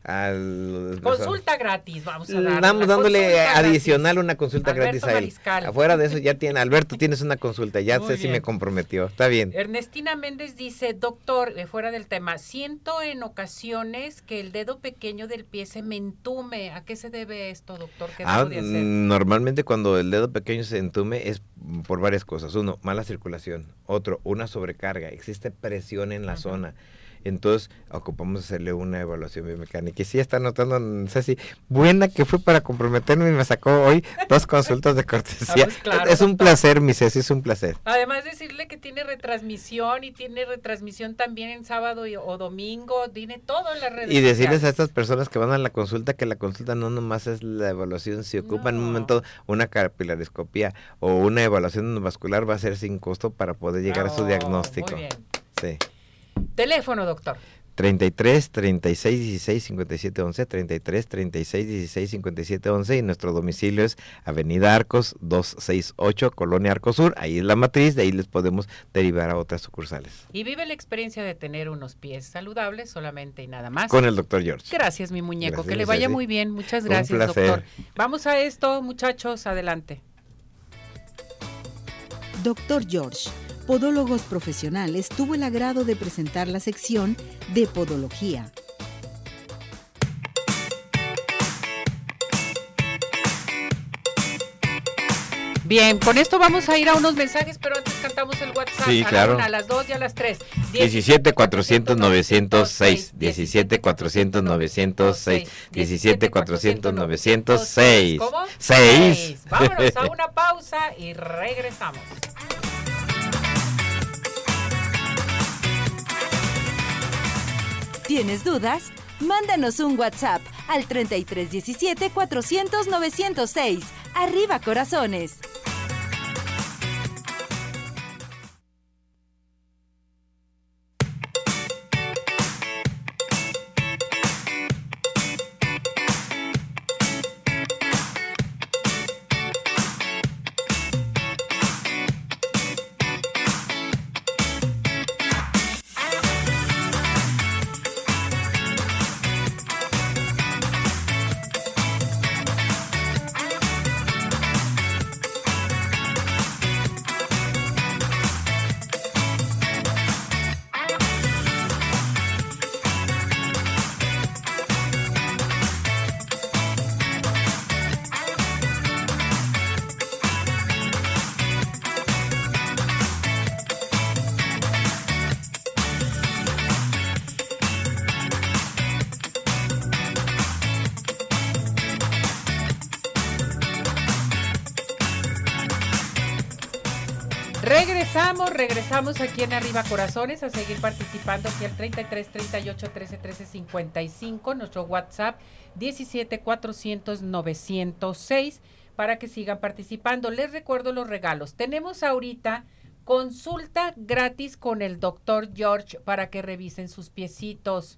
Speaker 2: consulta gratis, vamos a
Speaker 9: dar. Vamos dándole adicional una consulta gratis a él. Afuera de eso ya tiene, Alberto, tienes una consulta, ya sé si me comprometió, está bien.
Speaker 2: Ernestina Méndez dice, doctor, de fuera del tema, siento en ocasiones que el dedo pequeño del pie se me entume. ¿A qué se debe esto, doctor? ¿Qué
Speaker 9: ah, Normalmente cuando el dedo pequeño se entume es por varias cosas. Uno, mala circulación. Otro, una sobrecarga. Existe presión en la zona. Entonces, ocupamos hacerle una evaluación biomecánica. Y sí está notando, no sé si, buena que fue para comprometerme y me sacó hoy dos consultas de cortesía. Ah, pues es un placer, mi Ceci, es un placer.
Speaker 2: Además, decirle que tiene retransmisión y tiene retransmisión también en sábado o domingo, tiene todo en las redes.
Speaker 9: Y decirles a estas personas que van a la consulta que la consulta no nomás es la evaluación, si ocupan en un momento una capilariscopía o una evaluación vascular, va a ser sin costo para poder llegar a su diagnóstico. Muy bien. Sí.
Speaker 2: Teléfono, doctor.
Speaker 9: 33 36 16 57 11, 33 36 16 57 11 y nuestro domicilio es Avenida Arcos 268, Colonia Arcos Sur, ahí es la matriz, de ahí les podemos derivar a otras sucursales.
Speaker 2: Y vive la experiencia de tener unos pies saludables solamente y nada más.
Speaker 9: Con el doctor George.
Speaker 2: Gracias, mi muñeco, que le vaya muy bien, muchas gracias, doctor. Vamos a esto, muchachos, adelante.
Speaker 10: Doctor George Podólogos Profesionales tuvo el agrado de presentar la sección de Podología.
Speaker 2: Bien, con esto vamos a ir a unos mensajes, pero antes cantamos el WhatsApp.
Speaker 9: Sí, claro.
Speaker 2: a las 2 y a las 3.
Speaker 9: 17 400 906. 17 400 906. 17 400 906.
Speaker 2: ¿Cómo? 6. Vámonos a una pausa y regresamos.
Speaker 1: ¿Tienes dudas? Mándanos un WhatsApp al 3317 400 906. Arriba corazones.
Speaker 2: Regresamos, regresamos aquí en Arriba Corazones a seguir participando aquí al 33 38 13 13 55, nuestro WhatsApp 17 400 906 para que sigan participando. Les recuerdo los regalos. Tenemos ahorita consulta gratis con el doctor George para que revisen sus piecitos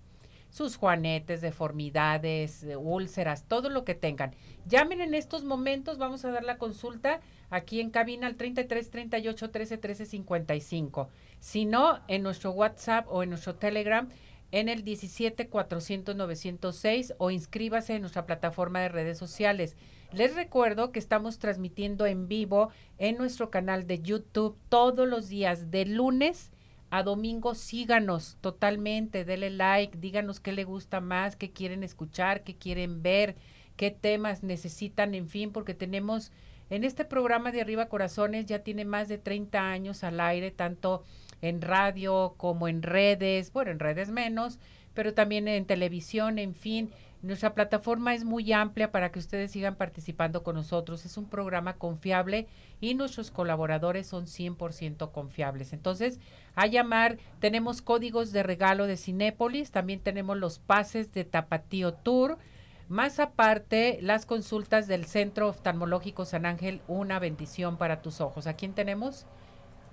Speaker 2: sus juanetes, deformidades, úlceras, todo lo que tengan. Llamen en estos momentos, vamos a dar la consulta aquí en cabina al 33 38 13 13 55. Si no, en nuestro WhatsApp o en nuestro Telegram en el 17 400 906 o inscríbase en nuestra plataforma de redes sociales. Les recuerdo que estamos transmitiendo en vivo en nuestro canal de YouTube todos los días de lunes a domingo síganos totalmente, dele like, díganos qué le gusta más, qué quieren escuchar, qué quieren ver, qué temas necesitan, en fin, porque tenemos en este programa de Arriba Corazones ya tiene más de 30 años al aire, tanto en radio como en redes, bueno, en redes menos, pero también en televisión, en fin, nuestra plataforma es muy amplia para que ustedes sigan participando con nosotros. Es un programa confiable y nuestros colaboradores son 100% confiables. Entonces, a llamar, tenemos códigos de regalo de Cinépolis, también tenemos los pases de Tapatío Tour, más aparte las consultas del Centro Oftalmológico San Ángel, una bendición para tus ojos. ¿A quién tenemos?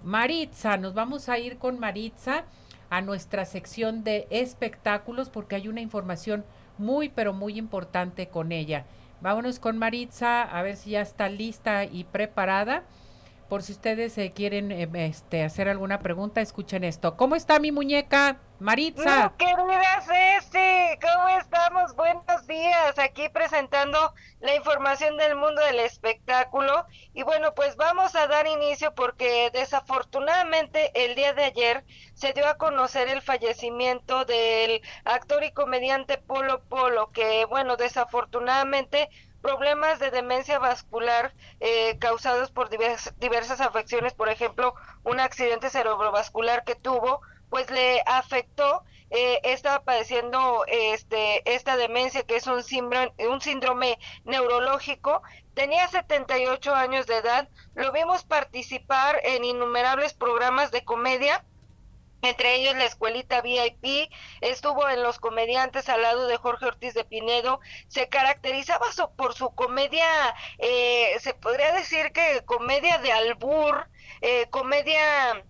Speaker 2: Maritza, nos vamos a ir con Maritza a nuestra sección de espectáculos porque hay una información muy, pero muy importante con ella. Vámonos con Maritza, a ver si ya está lista y preparada. Por si ustedes se quieren em, este, hacer alguna pregunta, escuchen esto. ¿Cómo está mi muñeca, Maritza?
Speaker 11: querida Ceci, ¿cómo estamos? Buenos días. Aquí presentando la información del mundo del espectáculo. Y bueno, pues vamos a dar inicio porque desafortunadamente el día de ayer se dio a conocer el fallecimiento del actor y comediante Polo Polo, que bueno, desafortunadamente problemas de demencia vascular eh, causados por diversas afecciones, por ejemplo, un accidente cerebrovascular que tuvo, pues le afectó, eh, estaba padeciendo este, esta demencia que es un síndrome, un síndrome neurológico, tenía 78 años de edad, lo vimos participar en innumerables programas de comedia, entre ellos la escuelita VIP, estuvo en Los Comediantes al lado de Jorge Ortiz de Pinedo, se caracterizaba por su comedia, eh, se podría decir que comedia de albur, eh, comedia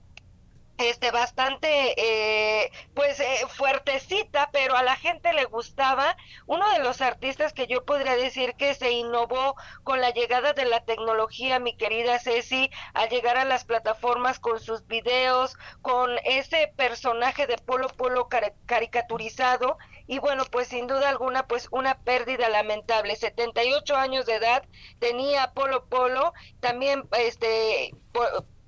Speaker 11: este bastante eh, pues eh, fuertecita pero a la gente le gustaba. Uno de los artistas que yo podría decir que se innovó con la llegada de la tecnología mi querida Ceci al llegar a las plataformas con sus videos con ese personaje de Polo Polo caricaturizado y bueno pues sin duda alguna pues una pérdida lamentable. 78 años de edad tenía Polo Polo también este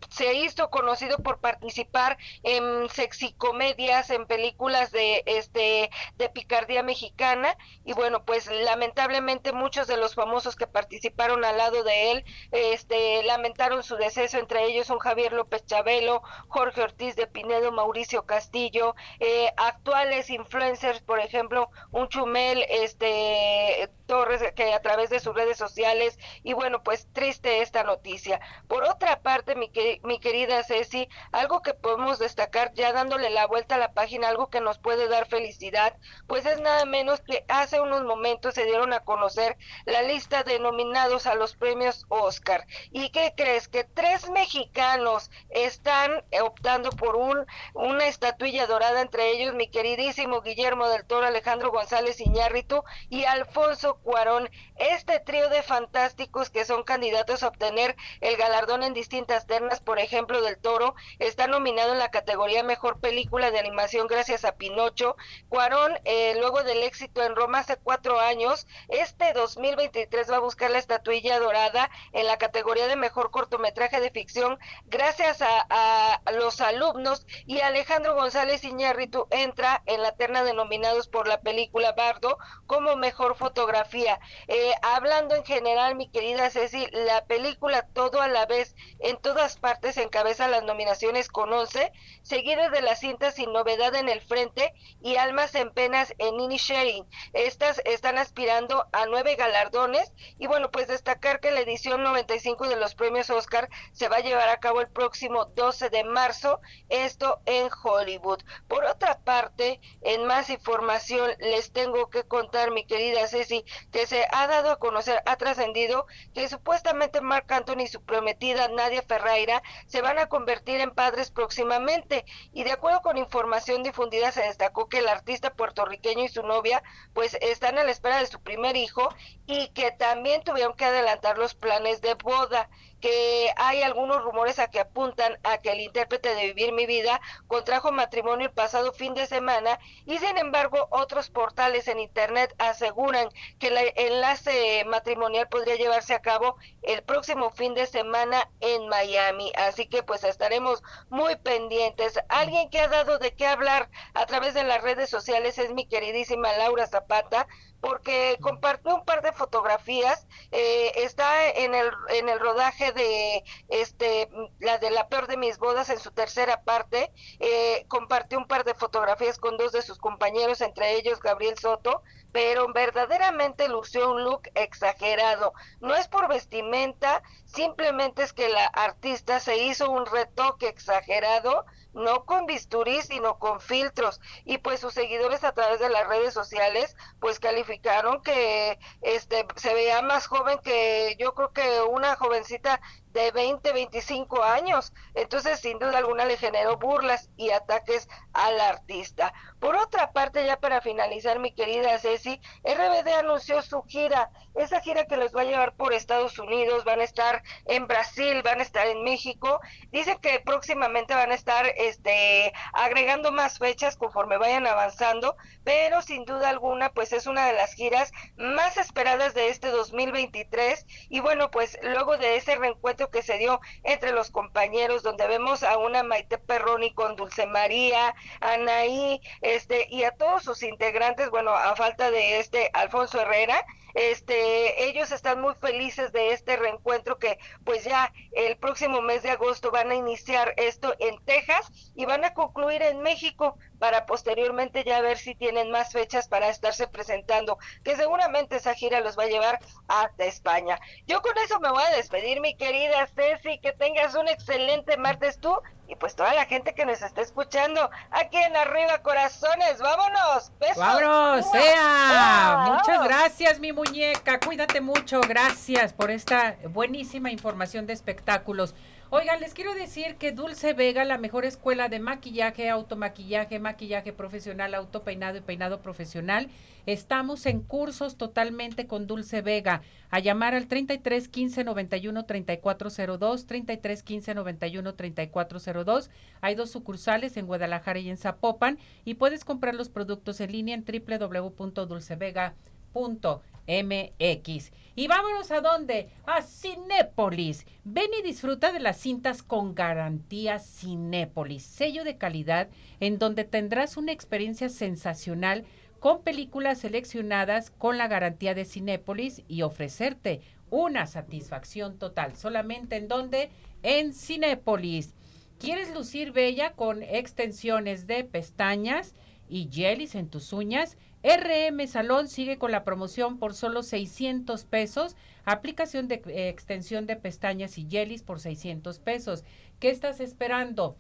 Speaker 11: se hizo conocido por participar en sexicomedias, en películas de este de picardía mexicana y bueno, pues lamentablemente muchos de los famosos que participaron al lado de él este lamentaron su deceso, entre ellos un Javier López Chabelo, Jorge Ortiz de Pinedo, Mauricio Castillo, eh, actuales influencers, por ejemplo, un Chumel este Torres que a través de sus redes sociales y bueno, pues triste esta noticia. Por otra parte, mi mi querida Ceci, algo que podemos destacar ya dándole la vuelta a la página, algo que nos puede dar felicidad, pues es nada menos que hace unos momentos se dieron a conocer la lista de nominados a los premios Oscar. ¿Y qué crees? Que tres mexicanos están optando por un, una estatuilla dorada, entre ellos mi queridísimo Guillermo del Toro, Alejandro González Iñárritu y Alfonso Cuarón. Este trío de fantásticos que son candidatos a obtener el galardón en distintas ternas, por ejemplo, del Toro, está nominado en la categoría Mejor Película de Animación gracias a Pinocho. Cuarón, eh, luego del éxito en Roma hace cuatro años, este 2023 va a buscar la estatuilla dorada en la categoría de Mejor Cortometraje de Ficción gracias a, los alumnos y Alejandro González Iñárritu entra en la terna de nominados por la película Bardo como Mejor Fotografía. Eh, hablando en general, mi querida Ceci, la película Todo a la vez en todas partes encabeza las nominaciones con 11, seguidas de las cintas Sin Novedad en el Frente y Almas en Penas en Nini Sharing. Estas están aspirando a nueve galardones y bueno, pues destacar que la edición 95 de los premios Oscar se va a llevar a cabo el próximo 12 de marzo, esto en Hollywood. Por otra parte, en más información les tengo que contar, mi querida Ceci, que se ha dado a conocer, ha trascendido que supuestamente Marc Anthony y su prometida Nadia Ferreira se van a convertir en padres próximamente. Y de acuerdo con información difundida se destacó que el artista puertorriqueño y su novia pues están a la espera de su primer hijo y que también tuvieron que adelantar los planes de boda que hay algunos rumores a que apuntan a que el intérprete de Vivir mi vida contrajo matrimonio el pasado fin de semana y sin embargo otros portales en internet aseguran que el enlace matrimonial podría llevarse a cabo el próximo fin de semana en Miami. Así que pues estaremos muy pendientes. Alguien que ha dado de qué hablar a través de las redes sociales es mi queridísima Laura Zapata porque compartió un par de fotografías, eh, está en el, en el rodaje de este la de la peor de mis bodas en su tercera parte, eh, compartió un par de fotografías con dos de sus compañeros, entre ellos Gabriel Soto, pero verdaderamente lució un look exagerado. No es por vestimenta, simplemente es que la artista se hizo un retoque exagerado no con bisturí, sino con filtros. Y pues sus seguidores a través de las redes sociales, pues calificaron que este se veía más joven que yo creo que una jovencita de 20, 25 años. Entonces, sin duda alguna, le generó burlas y ataques al artista. Por otra parte, ya para finalizar, mi querida Ceci, RBD anunció su gira, esa gira que los va a llevar por Estados Unidos, van a estar en Brasil, van a estar en México. Dice que próximamente van a estar este, agregando más fechas conforme vayan avanzando, pero sin duda alguna, pues es una de las giras más esperadas de este 2023. Y bueno, pues luego de ese reencuentro que se dio entre los compañeros, donde vemos a una Maite Perroni con Dulce María, Anaí, este, y a todos sus integrantes, bueno, a falta de este Alfonso Herrera, este, ellos están muy felices de este reencuentro que pues ya el próximo mes de agosto van a iniciar esto en Texas y van a concluir en México para posteriormente ya ver si tienen más fechas para estarse presentando, que seguramente esa gira los va a llevar hasta España. Yo con eso me voy a despedir, mi querida Ceci, que tengas un excelente martes tú y pues toda la gente que nos está escuchando aquí en Arriba Corazones. Vámonos. Besos.
Speaker 2: Vámonos, sea. Muchas gracias, mi muñeca. Cuídate mucho. Gracias por esta buenísima información de espectáculos. Oigan, les quiero decir que Dulce Vega, la mejor escuela de maquillaje, automaquillaje, maquillaje profesional, autopeinado y peinado profesional, estamos en cursos totalmente con Dulce Vega. A llamar al 33 15 91 3402, 33 15 91 3402. Hay dos sucursales en Guadalajara y en Zapopan y puedes comprar los productos en línea en www.dulcevega.com. MX. Y vámonos a dónde? A Cinépolis. Ven y disfruta de las cintas con garantía Cinépolis, sello de calidad en donde tendrás una experiencia sensacional con películas seleccionadas con la garantía de Cinépolis y ofrecerte una satisfacción total. Solamente en donde? En Cinépolis. ¿Quieres lucir bella con extensiones de pestañas y jellies en tus uñas? RM Salón sigue con la promoción por solo 600 pesos. Aplicación de eh, extensión de pestañas y jellies por 600 pesos. ¿Qué estás esperando?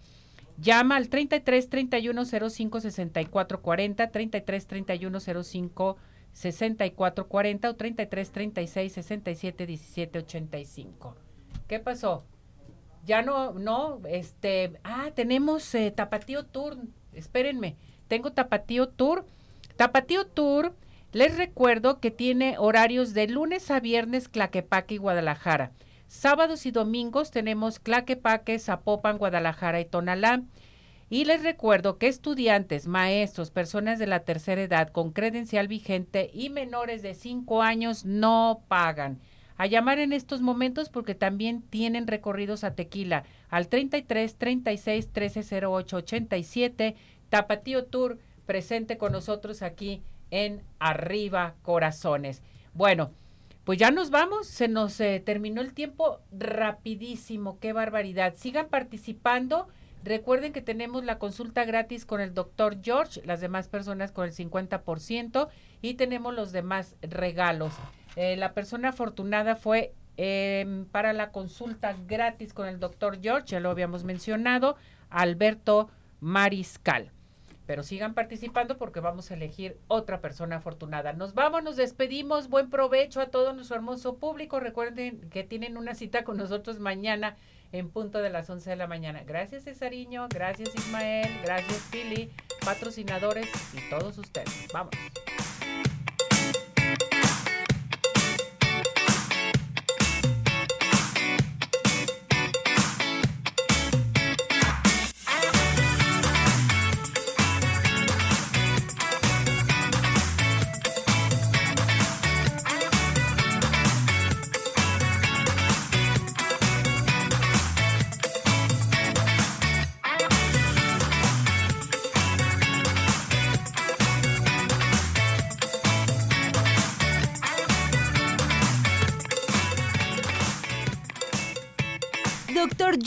Speaker 2: Llama al 33 31 05 64 40, 33 31 05 64 40 o 33 36 67 17 85. ¿Qué pasó? Ya no, no, este, ah, tenemos eh, Tapatío Tour, espérenme, tengo Tapatío Tour. Tapatío Tour, les recuerdo que tiene horarios de lunes a viernes Claquepaque y Guadalajara. Sábados y domingos tenemos Claquepaque, Zapopan, Guadalajara y Tonalá. Y les recuerdo que estudiantes, maestros, personas de la tercera edad con credencial vigente y menores de 5 años no pagan. A llamar en estos momentos porque también tienen recorridos a Tequila al 33 36 13 08 87 Tapatío Tour presente con nosotros aquí en Arriba Corazones. Bueno, pues ya nos vamos, se nos eh, terminó el tiempo rapidísimo, qué barbaridad. Sigan participando. Recuerden que tenemos la consulta gratis con el doctor George, las demás personas con el 50% y tenemos los demás regalos. Eh, la persona afortunada fue em, para la consulta gratis con el doctor George, ya lo habíamos mencionado, Alberto Mariscal. Pero sigan participando porque vamos a elegir otra persona afortunada. Nos vamos, nos despedimos. Buen provecho a todo nuestro hermoso público. Recuerden que tienen una cita con nosotros mañana en punto de las 11 de la mañana. Gracias Cesariño, gracias Ismael, gracias Pili, patrocinadores y todos ustedes. Vamos.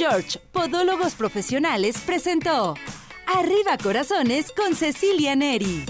Speaker 1: George, Podólogos Profesionales, presentó Arriba Corazones con Cecilia Neri.